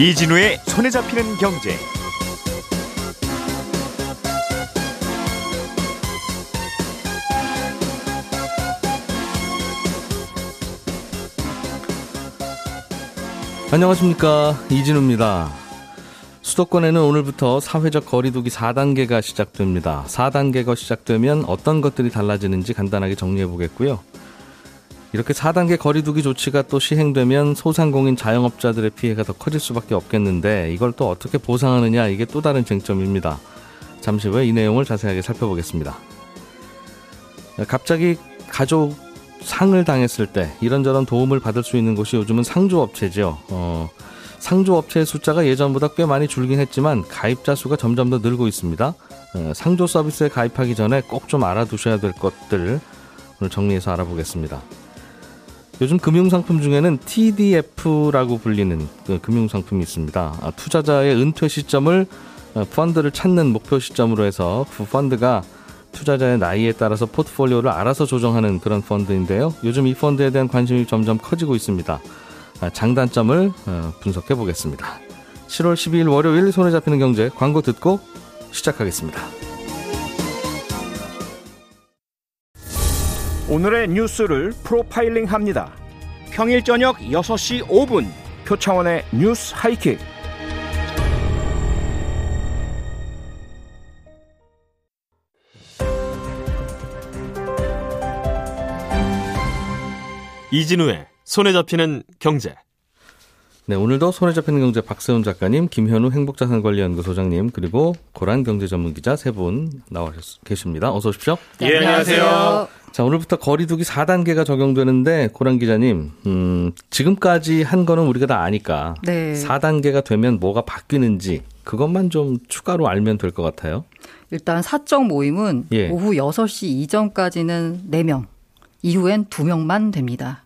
이진우의 손에 잡히는 경제. 안녕하십니까 이진우입니다. 수도권에는 오늘부터 사회적 거리두기 4단계가 시작됩니다. 4단계가 시작되면 어떤 것들이 달라지는지 간단하게 정리해 보겠고요. 이렇게 4단계 거리두기 조치가 또 시행되면 소상공인 자영업자들의 피해가 더 커질 수밖에 없겠는데 이걸 또 어떻게 보상하느냐 이게 또 다른 쟁점입니다. 잠시 후에 이 내용을 자세하게 살펴보겠습니다. 갑자기 가족 상을 당했을 때 이런저런 도움을 받을 수 있는 곳이 요즘은 상조업체죠. 어, 상조업체의 숫자가 예전보다 꽤 많이 줄긴 했지만 가입자 수가 점점 더 늘고 있습니다. 어, 상조 서비스에 가입하기 전에 꼭 좀 알아두셔야 될 것들 오늘 정리해서 알아보겠습니다. 요즘 금융상품 중에는 TDF라고 불리는 그 금융상품이 있습니다. 아, 투자자의 은퇴 시점을 어, 펀드를 찾는 목표 시점으로 해서 그 펀드가 투자자의 나이에 따라서 포트폴리오를 알아서 조정하는 그런 펀드인데요. 요즘 이 펀드에 대한 관심이 점점 커지고 있습니다. 아, 장단점을 어, 분석해 보겠습니다. 7월 12일 월요일 손에 잡히는 경제 광고 듣고 시작하겠습니다. 오늘의 뉴스를 프로파일링 합니다. 평일 저녁 6시 5분 표창원의 뉴스 하이킥. 이진우의 손에 잡히는 경제. 네, 오늘도 손에 잡히는 경제 박세훈 작가님, 김현우 행복자산관리연구소장님, 그리고 고란 경제전문기자 세 분 나와 계십니다. 어서 오십시오. 네, 안녕하세요. 자, 오늘부터 거리두기 4단계가 적용되는데 고란 기자님, 음, 지금까지 한 거는 우리가 다 아니까 네. 4단계가 되면 뭐가 바뀌는지 그것만 좀 추가로 알면 될 것 같아요. 일단 사적 모임은 예. 오후 6시 이전까지는 4명, 이후엔 2명만 됩니다.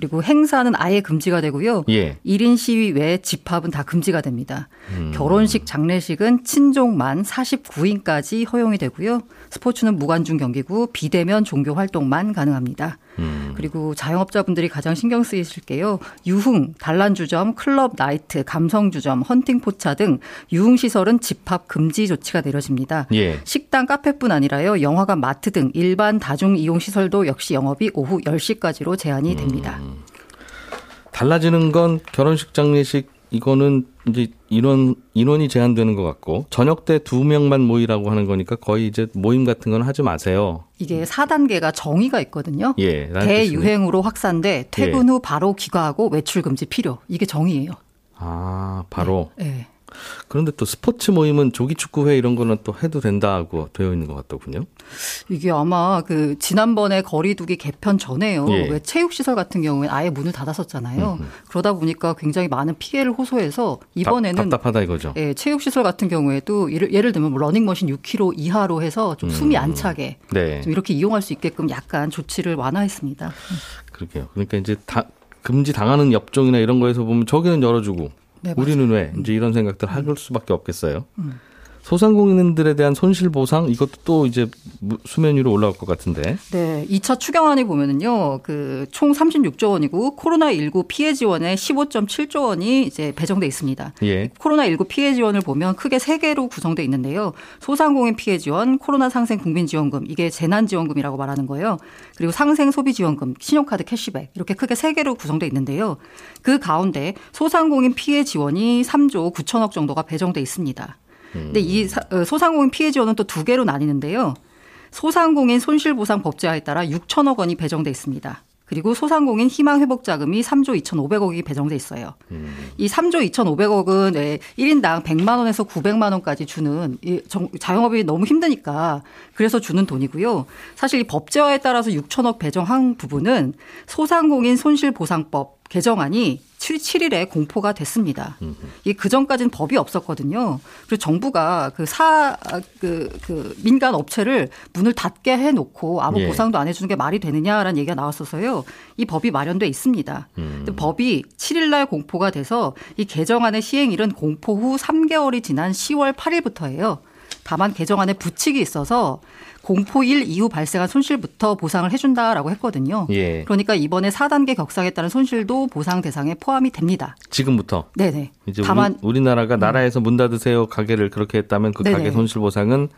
그리고 행사는 아예 금지가 되고요. 예. 1인 시위 외에 집합은 다 금지가 됩니다. 음. 결혼식, 장례식은 친족 만 49인까지 허용이 되고요. 스포츠는 무관중 경기고 비대면 종교 활동만 가능합니다. 음. 그리고 자영업자분들이 가장 신경 쓰이실 게요. 유흥, 단란주점, 클럽 나이트, 감성주점, 헌팅포차 등 유흥시설은 집합 금지 조치가 내려집니다. 예. 식당, 카페뿐 아니라요. 영화관, 마트 등 일반 다중 이용 시설도 역시 영업이 오후 10시까지로 제한이 됩니다. 음. 달라지는 건 결혼식 장례식 이거는 이제 인원 인원이 제한되는 것 같고 저녁 때 두 명만 모이라고 하는 거니까 거의 이제 모임 같은 건 하지 마세요. 이게 4단계가 정의가 있거든요. 예. 대유행으로 확산돼 퇴근 예. 후 바로 귀가하고 외출 금지 필요. 이게 정의예요. 아 바로 예. 그런데 또 스포츠 모임은 조기 축구회 이런 거는 또 해도 된다고 되어 있는 것 같더군요. 이게 아마 그 지난번에 거리두기 개편 전에요. 예. 왜 체육 시설 같은 경우에는 아예 문을 닫았었잖아요. 그러다 보니까 굉장히 많은 피해를 호소해서 이번에는 답, 답답하다 이거죠. 예, 체육 시설 같은 경우에도 예를, 예를 들면 뭐 러닝머신 6km 이하로 해서 좀 숨이 안 차게 네. 좀 이렇게 이용할 수 있게끔 약간 조치를 완화했습니다. 그러게요. 그러니까 이제 다 금지 당하는 업종이나 이런 거에서 보면 저기는 열어주고 네, 우리는 왜 이제 이런 생각들 할 수밖에 없겠어요. 소상공인들에 대한 손실 보상 이것도 또 이제 무- 수면 위로 올라올 것 같은데. 네, 2차 추경안이 보면은요, 그 총 36조 원이고 코로나 19 피해 지원에 15.7조 원이 이제 배정돼 있습니다. 예. 코로나 19 피해 지원을 보면 크게 세 개로 구성돼 있는데요. 소상공인 피해 지원, 코로나 상생 국민 지원금, 이게 재난 지원금이라고 말하는 거예요. 그리고 상생 소비 지원금, 신용카드 캐시백 이렇게 크게 세 개로 구성돼 있는데요. 그 가운데 소상공인 피해 지원이 3조 9천억 정도가 배정돼 있습니다. 근데 이 사- 어, 소상공인 피해 지원은 또 두 개로 나뉘는데요. 소상공인 손실보상 법제화에 따라 6천억 원이 배정돼 있습니다. 그리고 소상공인 희망 회복 자금이 3조 2,500억이 배정돼 있어요. 이 3조 2,500억은 1인당 100만 원에서 900만 원까지 주는 이 정- 자영업이 너무 힘드니까 그래서 주는 돈이고요. 사실 이 법제화에 따라서 6천억 배정한 부분은 소상공인 손실 보상법 개정안이 7, 일에 공포가 됐습니다. 이 그전까지는 법이 없었거든요. 그리고 정부가 그 사, 그, 그 민간 업체를 문을 닫게 해놓고 아무 예. 보상도 안 해주는 게 말이 되느냐라는 얘기가 나왔어서요. 이 법이 마련돼 있습니다. 근데 법이 7일날 공포가 돼서 이 개정안의 시행일은 공포 후 3개월이 지난 10월 8일부터예요. 다만 개정안에 부칙이 있어서 공포일 이후 발생한 손실부터 보상을 해준다라고 했거든요. 예. 그러니까 이번에 4단계 격상에 따른 손실도 보상 대상에 포함이 됩니다. 지금부터 네네. 이제 다만 음. 우리, 나라가 나라에서 문 닫으세요 가게를 그렇게 했다면 그 네네. 가게 손실 보상은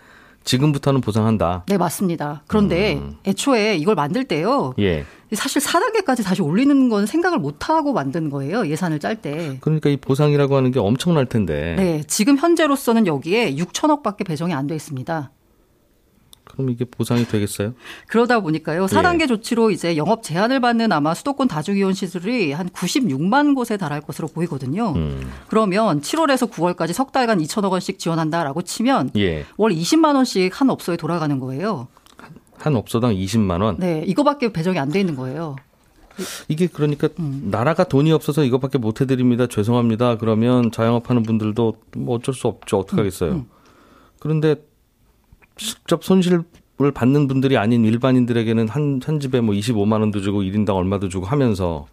지금부터는 보상한다. 네, 맞습니다. 그런데 음. 애초에 이걸 만들 때요. 예. 사실 4단계까지 다시 올리는 건 생각을 못 하고 만든 거예요. 예산을 짤 때. 그러니까 이 보상이라고 하는 게 엄청날 텐데. 네, 지금 현재로서는 여기에 6천억밖에 배정이 안 돼 있습니다. 그럼 이게 보상이 되겠어요? 그러다 보니까요. 4단계 조치로 이제 영업 제한을 받는 아마 수도권 다중이용 시설이 한 96만 곳에 달할 것으로 보이거든요. 음. 그러면 7월에서 9월까지 석 달간 2천억 원씩 지원한다라고 치면 예. 월 20만 원씩 한 업소에 돌아가는 거예요. 한 업소당 20만 원. 네, 이거밖에 배정이 안 돼 있는 거예요. 이게 그러니까 음. 나라가 돈이 없어서 이것밖에 못 해드립니다. 죄송합니다. 그러면 자영업하는 분들도 뭐 어쩔 수 없죠. 어떡 하겠어요. 음, 그런데 직접 손실을 받는 분들이 아닌 일반인들에게는 한, 한 집에 뭐 25만 원도 주고 1인당 얼마도 주고 하면서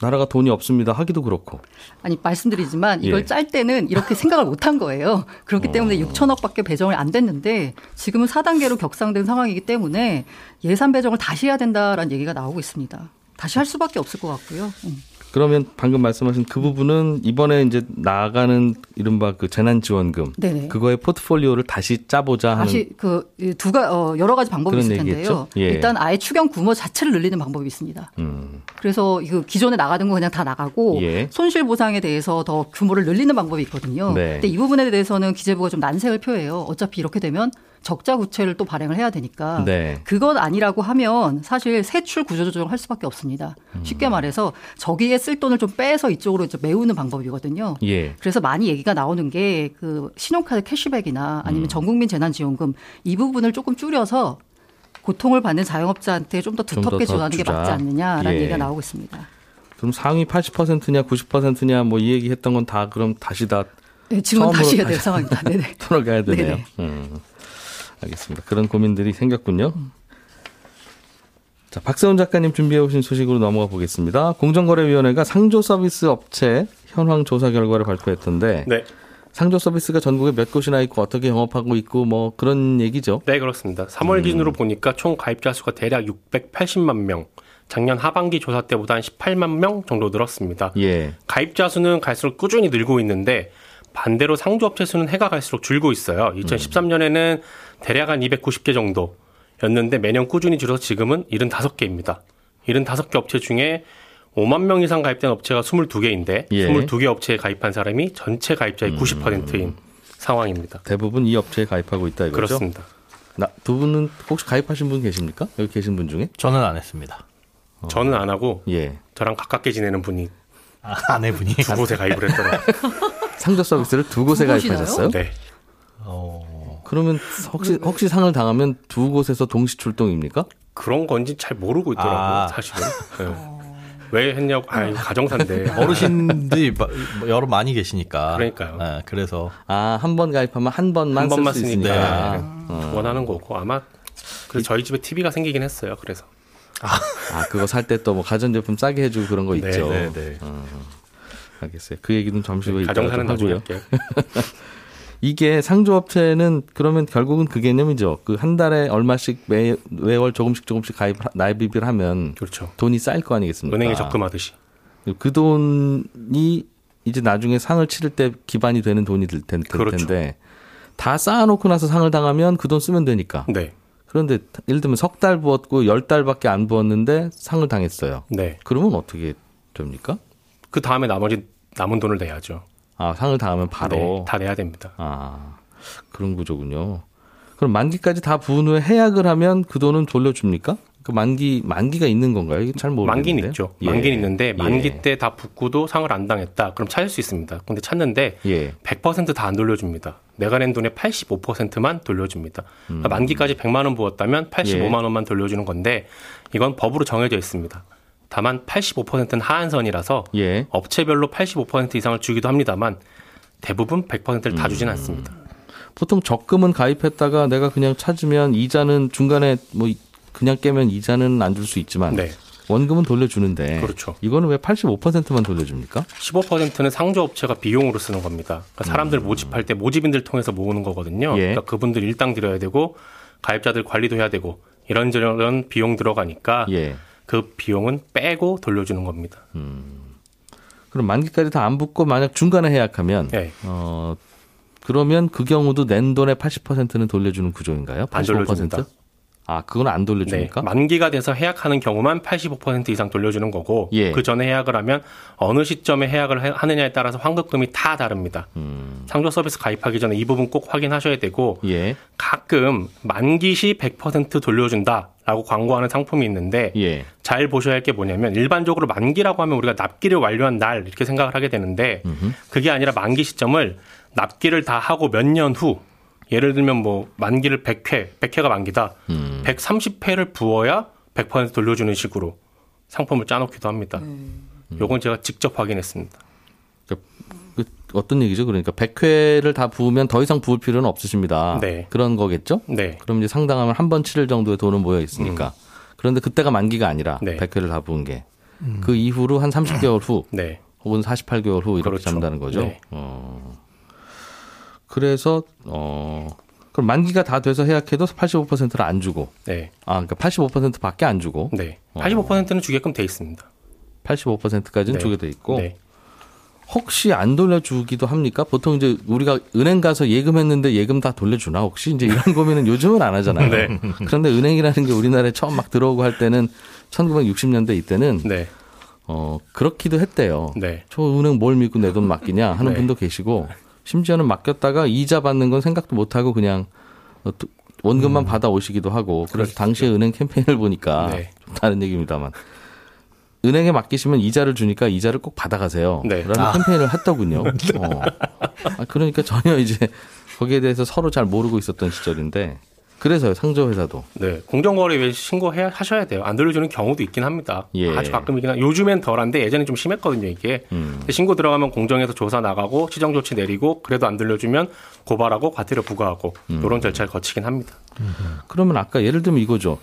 나라가 돈이 없습니다. 하기도 그렇고. 아니 말씀드리지만 이걸 예. 짤 때는 이렇게 생각을 못 한 거예요. 그렇기 때문에 어. 6천억밖에 배정을 안 됐는데 지금은 4단계로 격상된 상황이기 때문에 예산 배정을 다시 해야 된다라는 얘기가 나오고 있습니다. 다시 할 수밖에 없을 것 같고요. 음. 그러면 방금 말씀하신 그 부분은 이번에 이제 나가는 이른바 그 재난지원금 네네. 그거의 포트폴리오를 다시 짜보자 하는 다시 그 두가 어, 여러 가지 방법이 있을 텐데요. 예. 일단 아예 추경 규모 자체를 늘리는 방법이 있습니다. 음, 그래서 이거 기존에 나가던 거 그냥 다 나가고 예. 손실 보상에 대해서 더 규모를 늘리는 방법이 있거든요. 네. 근데 이 부분에 대해서는 기재부가 좀 난색을 표해요. 어차피 이렇게 되면 적자 구체를 또 발행을 해야 되니까 네. 그건 아니라고 하면 사실 세출 구조 조정을 할 수밖에 없습니다. 음. 쉽게 말해서 저기에 쓸 돈을 좀 빼서 이쪽으로 이제 메우는 방법이거든요. 예. 그래서 많이 얘기가 나오는 게 그 신용카드 캐시백이나 아니면 음. 전국민 재난지원금 이 부분을 조금 줄여서 고통을 받는 자영업자한테 좀 더 두텁게 더 지원하는 게. 맞지 않느냐라는 예. 얘기가 나오고 있습니다. 그럼 상위 80%냐 90%냐 뭐 이 얘기 했던 건 다 그럼 다시 다 네, 처음으로 다시 해야 될 상황입니다. 네네. 풀어가야 되네요. 네네. 음, 알겠습니다. 그런 고민들이 생겼군요. 자, 박세훈 작가님 준비해 오신 소식으로 넘어가 보겠습니다. 공정거래위원회가 상조 서비스 업체 현황 조사 결과를 발표했던데 네, 상조 서비스가 전국에 몇 곳이나 있고 어떻게 영업하고 있고 뭐 그런 얘기죠. 네 그렇습니다. 음. 3월 기준으로 보니까 총 가입자 수가 대략 680만 명. 작년 하반기 조사 때보다 한 18만 명 정도 늘었습니다. 예. 가입자 수는 갈수록 꾸준히 늘고 있는데 반대로 상조업체 수는 해가 갈수록 줄고 있어요. 2013년에는 대략 한 290개 정도였는데 매년 꾸준히 줄어서 지금은 75개입니다. 75개 업체 중에 5만 명 이상 가입된 업체가 22개인데 예. 22개 업체에 가입한 사람이 전체 가입자의 90%인 상황입니다. 대부분 이 업체에 가입하고 있다 이거죠. 그렇습니다. 나, 두 분은 혹시 가입하신 분 계십니까? 여기 계신 분 중에? 저는 안 했습니다. 저는 안 하고 예. 저랑 가깝게 지내는 분이 아, 아내분이. 두 곳에 가입을 했더라고요. 상조 서비스를 두 곳에 두? 가입하셨어요? 네. 어, 그러면 혹시 혹시 상을 당하면 두 곳에서 동시 출동입니까? 그런 건지 잘 모르고 있더라고요, 아. 사실은. 네. 왜 했냐고, 아, 가정사인데. 어르신들이 마- 여러 많이 계시니까. 그러니까요. 네, 그래서 아, 한 번 가입하면 한 번만 한쓸 번만 수 쓰니까. 있으니까. 네. 어. 원하는 거고, 아마, 그래서 저희 집에 TV가 생기긴 했어요, 그래서. 아, 그거 살 때 또 뭐 가전제품 싸게 해주고 그런 거 네, 있죠. 네, 네. 어, 알겠어요. 그 얘기는 잠시 후에 이따가 가정사는 하고요. 이게 상조업체는 그러면 결국은 그 개념이죠. 그 한 달에 얼마씩 매, 매월 조금씩 조금씩 가입, 나입을 하면 그렇죠. 돈이 쌓일 거 아니겠습니까? 은행에 적금하듯이. 그 돈이 이제 나중에 상을 치를 때 기반이 되는 돈이 될 텐- 될 그렇죠. 다 쌓아놓고 나서 상을 당하면 그 돈 쓰면 되니까. 네. 그런데 예를 들면 석 달 부었고 열 달밖에 안 부었는데 상을 당했어요. 네. 그러면 어떻게 됩니까? 그 다음에 나머지 남은 돈을 내야죠. 아 상을 당하면 바로 네, 다 내야 됩니다. 아 그런 구조군요. 그럼 만기까지 다 부은 후에 해약을 하면 그 돈은 돌려줍니까? 그 만기 만기가 있는 건가요? 이게 잘 모르겠는데. 만기는 있죠. 예. 만기는 있는데 만기 예. 때다 붓고도 상을 안 당했다. 그럼 찾을 수 있습니다. 근데 찾는데 예. 100%다 안 돌려줍니다. 내가 낸 돈의 85%만 돌려줍니다. 음. 그러니까 만기까지 100만 원 부었다면 85만 예. 원만 돌려주는 건데 이건 법으로 정해져 있습니다. 다만 85%는 하한선이라서 예. 업체별로 85% 이상을 주기도 합니다만 대부분 100%를 다 음. 주진 않습니다. 보통 적금은 가입했다가 내가 그냥 찾으면 이자는 중간에 뭐 그냥 깨면 이자는 안 줄 수 있지만 네. 원금은 돌려주는데 그렇죠. 이거는 왜 85%만 돌려줍니까? 15%는 상조업체가 비용으로 쓰는 겁니다. 그러니까 사람들 모집할 때 모집인들 통해서 모으는 거거든요. 음. 예. 그러니까 그분들 일당 드려야 되고 가입자들 관리도 해야 되고 이런저런 비용 들어가니까 예. 그 비용은 빼고 돌려주는 겁니다. 그럼 만기까지 다 안 붙고 만약 중간에 해약하면 네. 어 그러면 그 경우도 낸 돈의 80%는 돌려주는 구조인가요? 85%? 안 돌려줍니다. 아, 그건 안 네. 돌려주니까? 만기가 돼서 해약하는 경우만 85% 이상 돌려주는 거고 예. 그 전에 해약을 하면 어느 시점에 해약을 해- 하느냐에 따라서 환급금이 다 다릅니다. 음. 상조 서비스 가입하기 전에 이 부분 꼭 확인하셔야 되고 예. 가끔 만기 시 100% 돌려준다 라고 광고하는 상품이 있는데 예. 잘 보셔야 할 게 뭐냐면 일반적으로 만기라고 하면 우리가 납기를 완료한 날 이렇게 생각을 하게 되는데 그게 아니라 만기 시점을 납기를 다 하고 몇 년 후 예를 들면 뭐 만기를 100회, 100회가 만기다. 음. 130회를 부어야 100% 돌려주는 식으로 상품을 짜놓기도 합니다. 요건 제가 직접 확인했습니다. 그 어떤 얘기죠? 그러니까 100회를 다 부으면 더 이상 부을 필요는 없으십니다. 네. 그런 거겠죠? 네. 그럼 이제 상당하면 한 번 치를 정도의 돈은 모여 있으니까. 그런데 그때가 만기가 아니라 음. 네. 100회를 다 부은 게. 그 이후로 한 30개월 후 네. 혹은 48개월 후 이렇게 그렇죠. 잡는다는 거죠. 네. 어. 그래서 어 그럼 만기가 다 돼서 해약해도 85%를 안 주고 네. 아 그러니까 85%밖에 안 주고 네. 85%는 주게끔 돼 있습니다. 85%까지는 네. 주게 돼 있고 네. 혹시 안 돌려주기도 합니까? 보통 이제 우리가 은행 가서 예금했는데 예금 다 돌려주나 혹시 이제 이런 고민은 요즘은 안 하잖아요. 네. 그런데 은행이라는 게 우리나라에 처음 막 들어오고 할 때는 1960년대 이때는 네. 어 그렇기도 했대요. 네. 저 은행 뭘 믿고 내 돈 맡기냐 하는 네. 분도 계시고 심지어는 맡겼다가 이자 받는 건 생각도 못 하고 그냥 어, 또 원금만 받아 오시기도 하고 그래서 당시에 은행 캠페인을 보니까 음. 네. 좀 다른 얘기입니다만 은행에 맡기시면 이자를 주니까 이자를 꼭 받아가세요. 네. 라는 캠페인을 했더군요. 어. 아, 그러니까 전혀 이제 거기에 대해서 서로 잘 모르고 있었던 시절인데 그래서요 상조 회사도 네. 공정거래위에 신고해 하셔야 돼요. 안 돌려주는 경우도 있긴 합니다. 예. 아주 가끔이긴 한 요즘엔 덜한데 예전에 좀 심했거든요, 이게. 음. 신고 들어가면 공정에서 조사 나가고 시정 조치 내리고 그래도 안 돌려주면 고발하고 과태료 부과하고 음. 이런 절차를 거치긴 합니다. 그러면 아까 예를 들면 이거죠.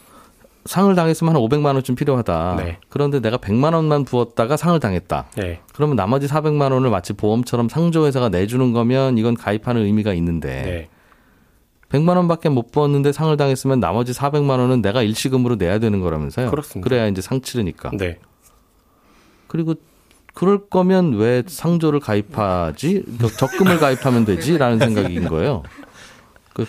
상을 당했으면 한 500만 원쯤 필요하다. 네. 그런데 내가 100만 원만 부었다가 상을 당했다. 네. 그러면 나머지 400만 원을 마치 보험처럼 상조회사가 내주는 거면 이건 가입하는 의미가 있는데 네. 100만 원밖에 못 부었는데 상을 당했으면 나머지 400만 원은 내가 일시금으로 내야 되는 거라면서요. 그렇습니다. 그래야 이제 상 치르니까. 네. 그리고 그럴 거면 왜 상조를 가입하지? 그 적금을 가입하면 되지라는 생각인 거예요. 그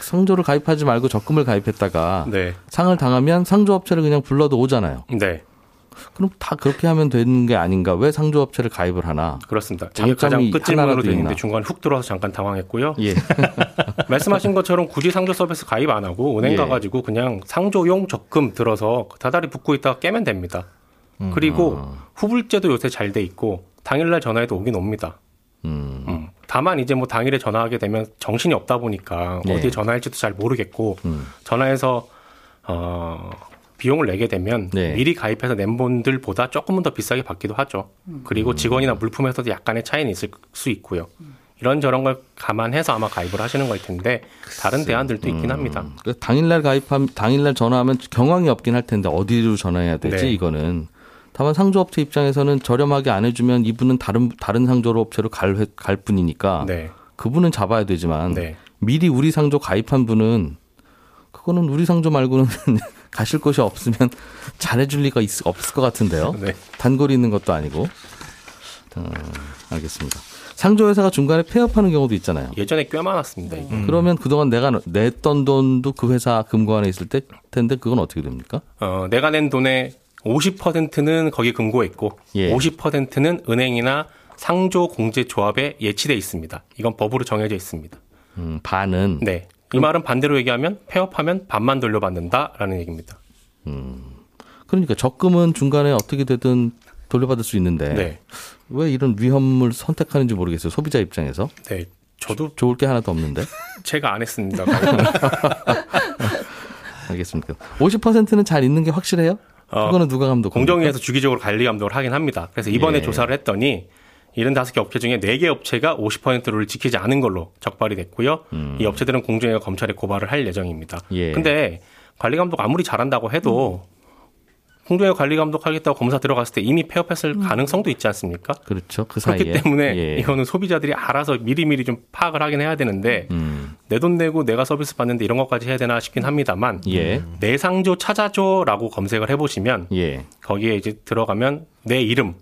상조를 가입하지 말고 적금을 가입했다가 네. 상을 당하면 상조업체를 그냥 불러도 오잖아요. 네. 그럼 다 그렇게 하면 되는 게 아닌가? 왜 상조업체를 가입을 하나? 그렇습니다. 장점이 가장 끝 질문으로 하나라도 되어 있는데? 중간에 훅 들어와서 잠깐 당황했고요. 예. 말씀하신 것처럼 굳이 상조 서비스 가입 안 하고 은행 예. 가가지고 그냥 상조용 적금 들어서 다달이 붙고 있다가 깨면 됩니다. 음. 그리고 후불제도 요새 잘 돼 있고 당일날 전화해도 오긴 옵니다. 음. 음. 다만 이제 뭐 당일에 전화하게 되면 정신이 없다 보니까 네. 어디에 전화할지도 잘 모르겠고 음. 전화해서 어 비용을 내게 되면 네. 미리 가입해서 낸 분들보다 조금은 더 비싸게 받기도 하죠. 그리고 음. 직원이나 물품에서도 약간의 차이는 있을 수 있고요. 이런 저런 걸 감안해서 아마 가입을 하시는 걸 텐데 다른 대안들도 있긴 합니다. 그래서 당일날 가입하면 당일날 전화하면 경황이 없긴 할 텐데 어디로 전화해야 되지 네. 이거는. 다만 상조업체 입장에서는 저렴하게 안 해주면 이분은 다른 다른 상조업체로 갈, 회- 갈 뿐이니까 네. 그분은 잡아야 되지만 네. 미리 우리 상조 가입한 분은 그거는 우리 상조 말고는 가실 곳이 없으면 잘해줄 리가 있, 없을 것 같은데요. 네. 단골이 있는 것도 아니고. 어, 알겠습니다. 상조 회사가 중간에 폐업하는 경우도 있잖아요. 예전에 꽤 많았습니다. 이게. 그러면 그동안 내가 냈던 돈도 그 회사 금고 안에 있을 때 텐데 그건 어떻게 됩니까? 어, 내가 낸 돈의 50%는 거기 금고에 있고 예. 50%는 은행이나 상조 공제 조합에 예치돼 있습니다. 이건 법으로 정해져 있습니다. 음, 반은 네. 이 말은 반대로 얘기하면 폐업하면 반만 돌려받는다라는 얘기입니다. 그러니까 적금은 중간에 어떻게 되든 돌려받을 수 있는데 네. 왜 이런 위험을 선택하는지 모르겠어요. 소비자 입장에서 네. 저도 좋을 게 하나도 없는데. 제가 안 했습니다. 알겠습니다. 50%는 잘 있는 게 확실해요? 어, 그거는 누가 감독? 공정위에서 주기적으로 관리 감독을 하긴 합니다. 그래서 이번에 예. 조사를 했더니 75개 업체 중에 4개 업체가 50%를 지키지 않은 걸로 적발이 됐고요. 이 업체들은 공정위가 검찰에 고발을 할 예정입니다. 음. 예. 근데 관리 감독 아무리 잘한다고 해도 홍종의 관리 감독 하겠다고 검사 들어갔을 때 이미 폐업했을 가능성도 있지 않습니까? 그렇죠. 그 사이에. 그렇기 때문에 예. 이거는 소비자들이 알아서 미리미리 좀 파악을 하긴 해야 되는데 음. 내돈 내고 내가 서비스 받는데 이런 것까지 해야 되나 싶긴 합니다만 예. 내 상조 찾아줘라고 검색을 해보시면 예. 거기에 이제 들어가면 내 이름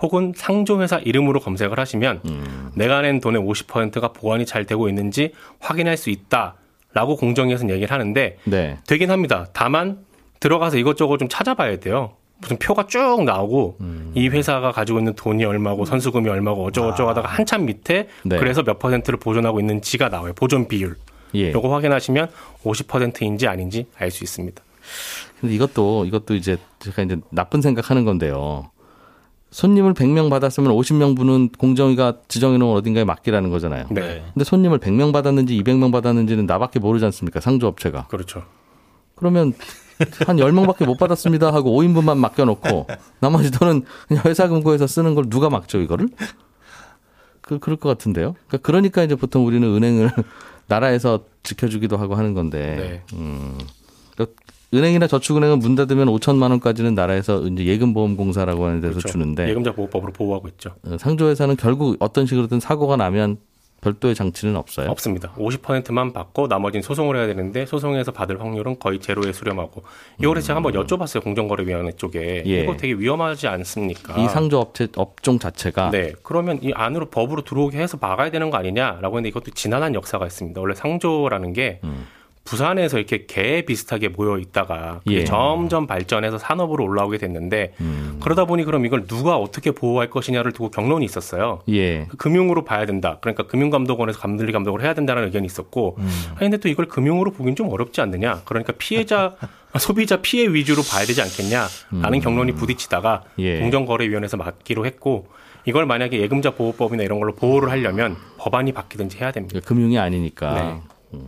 혹은 상조 회사 이름으로 검색을 하시면 음. 내가 낸 돈의 50%가 보완이 잘 되고 있는지 확인할 수 있다 라고 공정위에서는 얘기를 하는데 네. 되긴 합니다. 다만 들어가서 이것저것 좀 찾아봐야 돼요. 무슨 표가 쭉 나오고 음. 이 회사가 가지고 있는 돈이 얼마고 선수금이 얼마고 어쩌고저쩌고 하다가 한참 밑에 아. 네. 그래서 몇 퍼센트를 보존하고 있는지가 나와요. 보존 비율. 예. 요거 확인하시면 50%인지 아닌지 알 수 있습니다. 근데 이것도 이것도 이제 제가 이제 나쁜 생각하는 건데요. 손님을 100명 받았으면 50명 분은 공정위가 지정해 놓은 어딘가에 맡기라는 거잖아요. 네. 근데 손님을 100명 받았는지 200명 받았는지는 나밖에 모르지 않습니까? 상조업체가. 그렇죠. 그러면 한 10명밖에 못 받았습니다 하고 5인분만 맡겨놓고 나머지 돈은 그냥 회사 금고에서 쓰는 걸 누가 막죠, 이거를? 그, 그럴 것 같은데요. 그러니까, 그러니까 이제 보통 우리는 은행을 나라에서 지켜주기도 하고 하는 건데. 네. 음. 그러니까 은행이나 저축은행은 문 닫으면 5천만 원까지는 나라에서 이제 예금보험공사라고 하는 데서 그렇죠. 주는데 예금자 보호법으로 보호하고 있죠. 어, 상조회사는 결국 어떤 식으로든 사고가 나면 별도의 장치는 없어요. 없습니다. 50%만 받고 나머지는 소송을 해야 되는데 소송에서 받을 확률은 거의 제로에 수렴하고 이거를 제가 한번 여쭤봤어요 공정거래위원회 쪽에 음. 예. 이거 되게 위험하지 않습니까? 이 상조 업체 업종 자체가 네. 그러면 이 안으로 법으로 들어오게 해서 막아야 되는 거 아니냐라고 했는데 이것도 지난한 역사가 있습니다. 원래 상조라는 게 음. 부산에서 이렇게 개 비슷하게 모여 있다가 예. 점점 발전해서 산업으로 올라오게 됐는데 음. 그러다 보니 그럼 이걸 누가 어떻게 보호할 것이냐를 두고 경론이 있었어요. 예. 그 금융으로 봐야 된다. 그러니까 금융감독원에서 감들리 감독을 해야 된다는 의견이 있었고, 음. 아니, 근데 또 이걸 금융으로 보긴 좀 어렵지 않느냐. 그러니까 피해자, 소비자 피해 위주로 봐야 되지 않겠냐라는 경론이 부딪히다가 음. 예. 공정거래위원회에서 맡기로 했고, 이걸 만약에 예금자 보호법이나 이런 걸로 보호를 하려면 법안이 바뀌든지 해야 됩니다. 그러니까 금융이 아니니까. 네.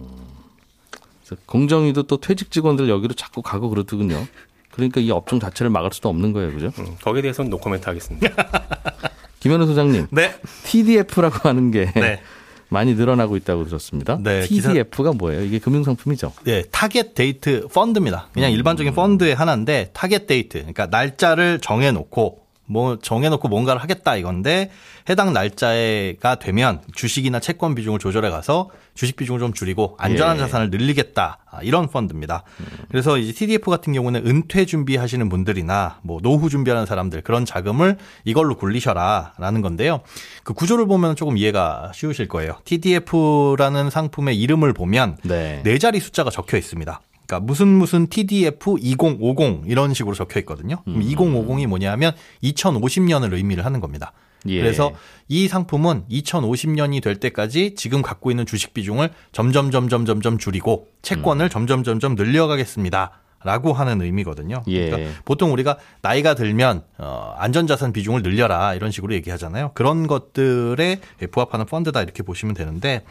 음. 공정위도 또 퇴직 직원들 여기로 자꾸 가고 그러더군요. 그러니까 이 업종 자체를 막을 수도 없는 거예요, 그죠? 음, 거기에 대해서는 노코멘트 하겠습니다. 김현우 소장님, 네. TDF라고 하는 게 네. 많이 늘어나고 있다고 들었습니다. 네, TDF가 뭐예요? 이게 금융상품이죠. 예, target date fund입니다. 그냥 일반적인 펀드의 하나인데 target date. 그러니까 날짜를 정해 놓고 뭐 정해 놓고 뭔가를 하겠다 이건데 해당 날짜가 되면 주식이나 채권 비중을 조절해 가서 주식 비중을 좀 줄이고 안전한 예. 자산을 늘리겠다. 아, 이런 펀드입니다. 그래서 이제 TDF 같은 경우는 은퇴 준비하시는 분들이나 뭐 노후 준비하는 사람들 그런 자금을 이걸로 굴리셔라라는 건데요. 그 구조를 보면 조금 이해가 쉬우실 거예요. TDF라는 상품의 이름을 보면 네. 네 자리 숫자가 적혀 있습니다. 그러니까 무슨 무슨 TDF 2050 이런 식으로 적혀 있거든요. 그럼 2050이 뭐냐면 2050년을 의미를 하는 겁니다. 예. 그래서 이 상품은 2050년이 될 때까지 지금 갖고 있는 주식 비중을 점점 점점 점점 줄이고 채권을 점점 점점 늘려가겠습니다. 라고 하는 의미거든요. 예. 그러니까 보통 우리가 나이가 들면 어, 안전자산 비중을 늘려라 이런 식으로 얘기하잖아요. 그런 것들에 부합하는 펀드다 이렇게 보시면 되는데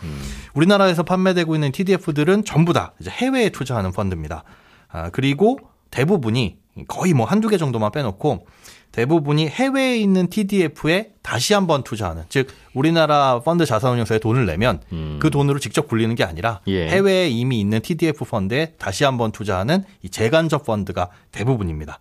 우리나라에서 판매되고 있는 TDF들은 전부 다 이제 해외에 투자하는 펀드입니다. 아, 그리고 대부분이 거의 뭐 한두 개 정도만 빼놓고 대부분이 해외에 있는 TDF에 다시 한번 투자하는 즉 우리나라 펀드 자산운용사에 돈을 내면 그 돈으로 직접 굴리는 게 아니라 예. 해외에 이미 있는 TDF 펀드에 다시 한번 투자하는 이 재간접 펀드가 대부분입니다.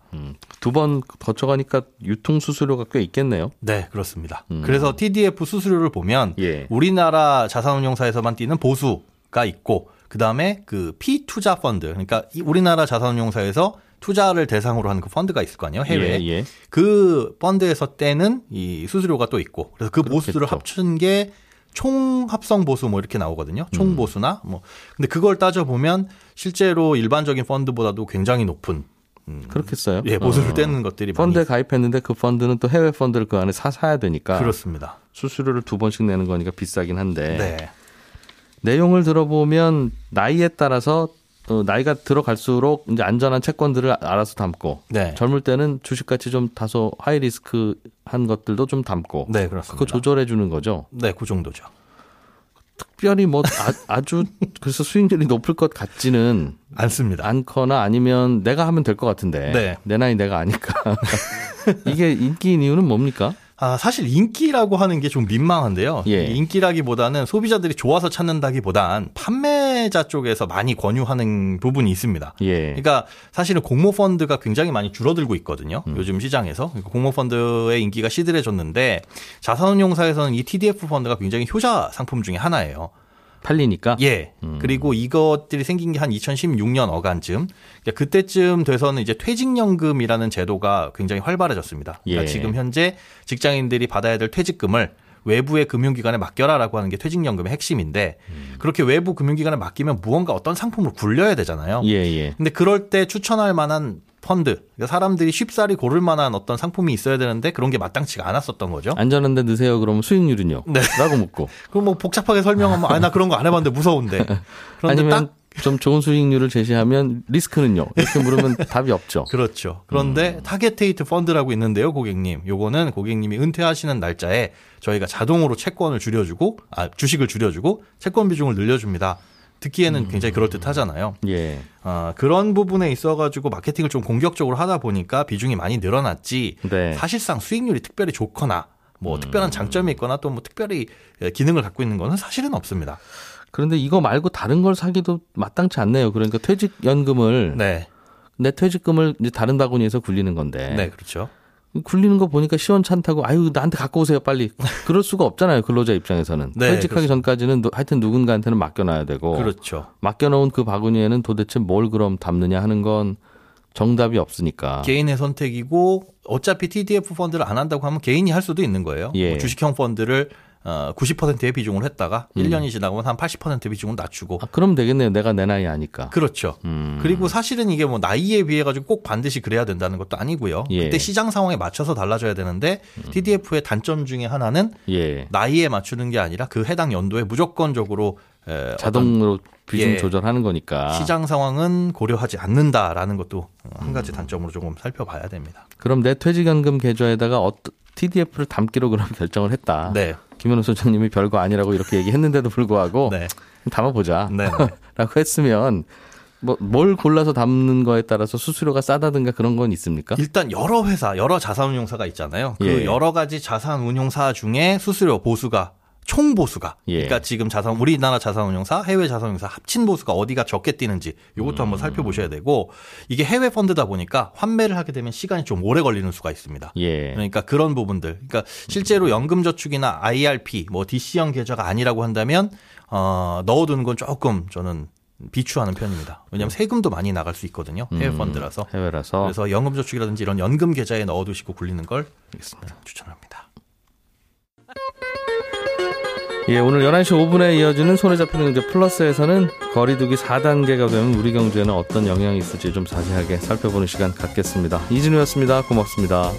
두번 거쳐가니까 유통 수수료가 꽤 있겠네요. 네, 그렇습니다. 그래서 TDF 수수료를 보면 예. 우리나라 자산운용사에서만 뛰는 보수 가 있고 그다음에 그 피투자 펀드 그러니까 이 우리나라 자산운용사에서 투자를 대상으로 하는 그 펀드가 있을 거 아니에요 해외에 예, 예. 그 펀드에서 떼는 이 수수료가 또 있고 그래서 그 보수를 그렇겠죠. 합친 게 총 합성 보수 뭐 이렇게 나오거든요. 음. 총 보수나 뭐 근데 그걸 따져 보면 실제로 일반적인 펀드보다도 굉장히 높은 그렇겠어요. 예 보수를 어. 떼는 것들이 펀드에 가입했는데 그 펀드는 또 해외 펀드를 그 안에 사 사야 되니까 그렇습니다. 수수료를 두 번씩 내는 거니까 비싸긴 한데 네. 내용을 들어보면 나이에 따라서 어, 나이가 들어갈수록 이제 안전한 채권들을 알아서 담고 네. 젊을 때는 주식같이 좀 다소 하이 리스크한 것들도 좀 담고 네, 그렇습니다. 그거 조절해 주는 거죠. 네, 그 정도죠. 특별히 뭐 아, 주 그래서 수익률이 높을 것 같지는 않습니다. 않거나 아니면 내가 하면 될 것 같은데 네. 내 나이 내가 아니까 이게 인기인 이유는 뭡니까? 아, 사실 인기라고 하는 게 좀 민망한데요. 예. 인기라기보다는 소비자들이 좋아서 찾는다기보단 판매자 쪽에서 많이 권유하는 부분이 있습니다. 예. 그러니까 사실은 공모 펀드가 굉장히 많이 줄어들고 있거든요. 음. 요즘 시장에서 그러니까 공모 펀드의 인기가 시들해졌는데 자산운용사에서는 이 TDF 펀드가 굉장히 효자 상품 중에 하나예요. 팔리니까. 예. 음. 그리고 이것들이 생긴 게 한 2016년 어간쯤. 그러니까 그때쯤 돼서는 이제 퇴직연금이라는 제도가 굉장히 활발해졌습니다. 그러니까 예. 지금 현재 직장인들이 받아야 될 퇴직금을 외부의 금융기관에 맡겨라라고 하는 게 퇴직연금의 핵심인데 음. 그렇게 외부 금융기관에 맡기면 무언가 어떤 상품을 굴려야 되잖아요. 예, 예. 근데 그럴 때 추천할 만한 펀드, 그러니까 사람들이 쉽사리 고를 만한 어떤 상품이 있어야 되는데 그런 게 마땅치가 않았었던 거죠. 안전한데 넣으세요. 그러면 수익률은요? 네. 라고 묻고. 그럼 뭐 복잡하게 설명하면 아 나 그런 거 안 해봤는데 무서운데. 그런데 아니면 딱좀 좋은 수익률을 제시하면 리스크는요? 이렇게 물으면 답이 없죠. 그렇죠. 그런데 타겟데이트 펀드라고 있는데요, 고객님. 요거는 고객님이 은퇴하시는 날짜에 저희가 자동으로 채권을 줄여주고, 아, 주식을 줄여주고, 채권 비중을 늘려줍니다. 듣기에는 굉장히 그럴듯하잖아요. 예. 아, 그런 부분에 있어가지고 마케팅을 좀 공격적으로 하다 보니까 비중이 많이 늘어났지, 네. 사실상 수익률이 특별히 좋거나, 뭐 특별한 장점이 있거나 또 뭐 특별히 기능을 갖고 있는 거는 사실은 없습니다. 그런데 이거 말고 다른 걸 사기도 마땅치 않네요. 그러니까 퇴직연금을 네. 내 퇴직금을 이제 다른 바구니에서 굴리는 건데 네, 그렇죠. 굴리는 거 보니까 시원찮다고 아유 나한테 갖고 오세요 빨리 그럴 수가 없잖아요 근로자 입장에서는 네, 퇴직하기. 전까지는 누- 하여튼 누군가한테는 맡겨놔야 되고 그렇죠. 맡겨놓은 그 바구니에는 도대체 뭘 그럼 담느냐 하는 건 정답이 없으니까 개인의 선택이고 어차피 TDF 펀드를 안 한다고 하면 개인이 할 수도 있는 거예요. 예. 뭐 주식형 펀드를 어, 90%의 비중을 했다가 1년이 지나면 한 80%의 비중을 낮추고 아, 그럼 되겠네요 내가 내 나이 아니까 그렇죠. 음. 그리고 사실은 이게 뭐 나이에 비해 가지고 꼭 반드시 그래야 된다는 것도 아니고요. 예. 음. 그때 시장 상황에 맞춰서 달라져야 되는데 TDF의 단점 중에 하나는 예 나이에 맞추는 게 아니라 그 해당 연도에 무조건적으로 에, 자동으로 비중 예. 조절하는 거니까 시장 상황은 고려하지 않는다라는 것도 한 가지 단점으로 조금 살펴봐야 됩니다. 그럼 내 퇴직연금 계좌에다가 어떤 TDF를 담기로 그럼 결정을 했다. 네. 김현우 소장님이 별거 아니라고 이렇게 얘기했는데도 불구하고 네. 담아보자. 네. 라고 했으면 뭐 뭘 골라서 담는 거에 따라서 수수료가 싸다든가 그런 건 있습니까? 일단 여러 회사, 여러 자산운용사가 있잖아요. 그 예. 여러 가지 자산운용사 중에 수수료 보수가 총 보수가 예. 그러니까 지금 자산 우리나라 자산운용사, 해외 자산운용사 합친 보수가 어디가 적게 뛰는지 이것도 한번 살펴보셔야 되고 이게 해외 펀드다 보니까 환매를 하게 되면 시간이 좀 오래 걸리는 수가 있습니다. 예. 그러니까 그런 부분들. 그러니까 실제로 연금저축이나 IRP, 뭐 DC형 계좌가 아니라고 한다면 어, 넣어두는 건 조금 저는 비추하는 편입니다. 왜냐하면 세금도 많이 나갈 수 있거든요. 해외 음, 펀드라서. 해외라서 그래서 연금저축이라든지 이런 연금 계좌에 넣어두시고 굴리는 걸 추천합니다. 예, 오늘 11시 5분에 이어지는 손에 잡히는 경제 플러스에서는 거리두기 4단계가 되면 우리 경제에는 어떤 영향이 있을지 좀 자세하게 살펴보는 시간 갖겠습니다. 이진우였습니다. 고맙습니다.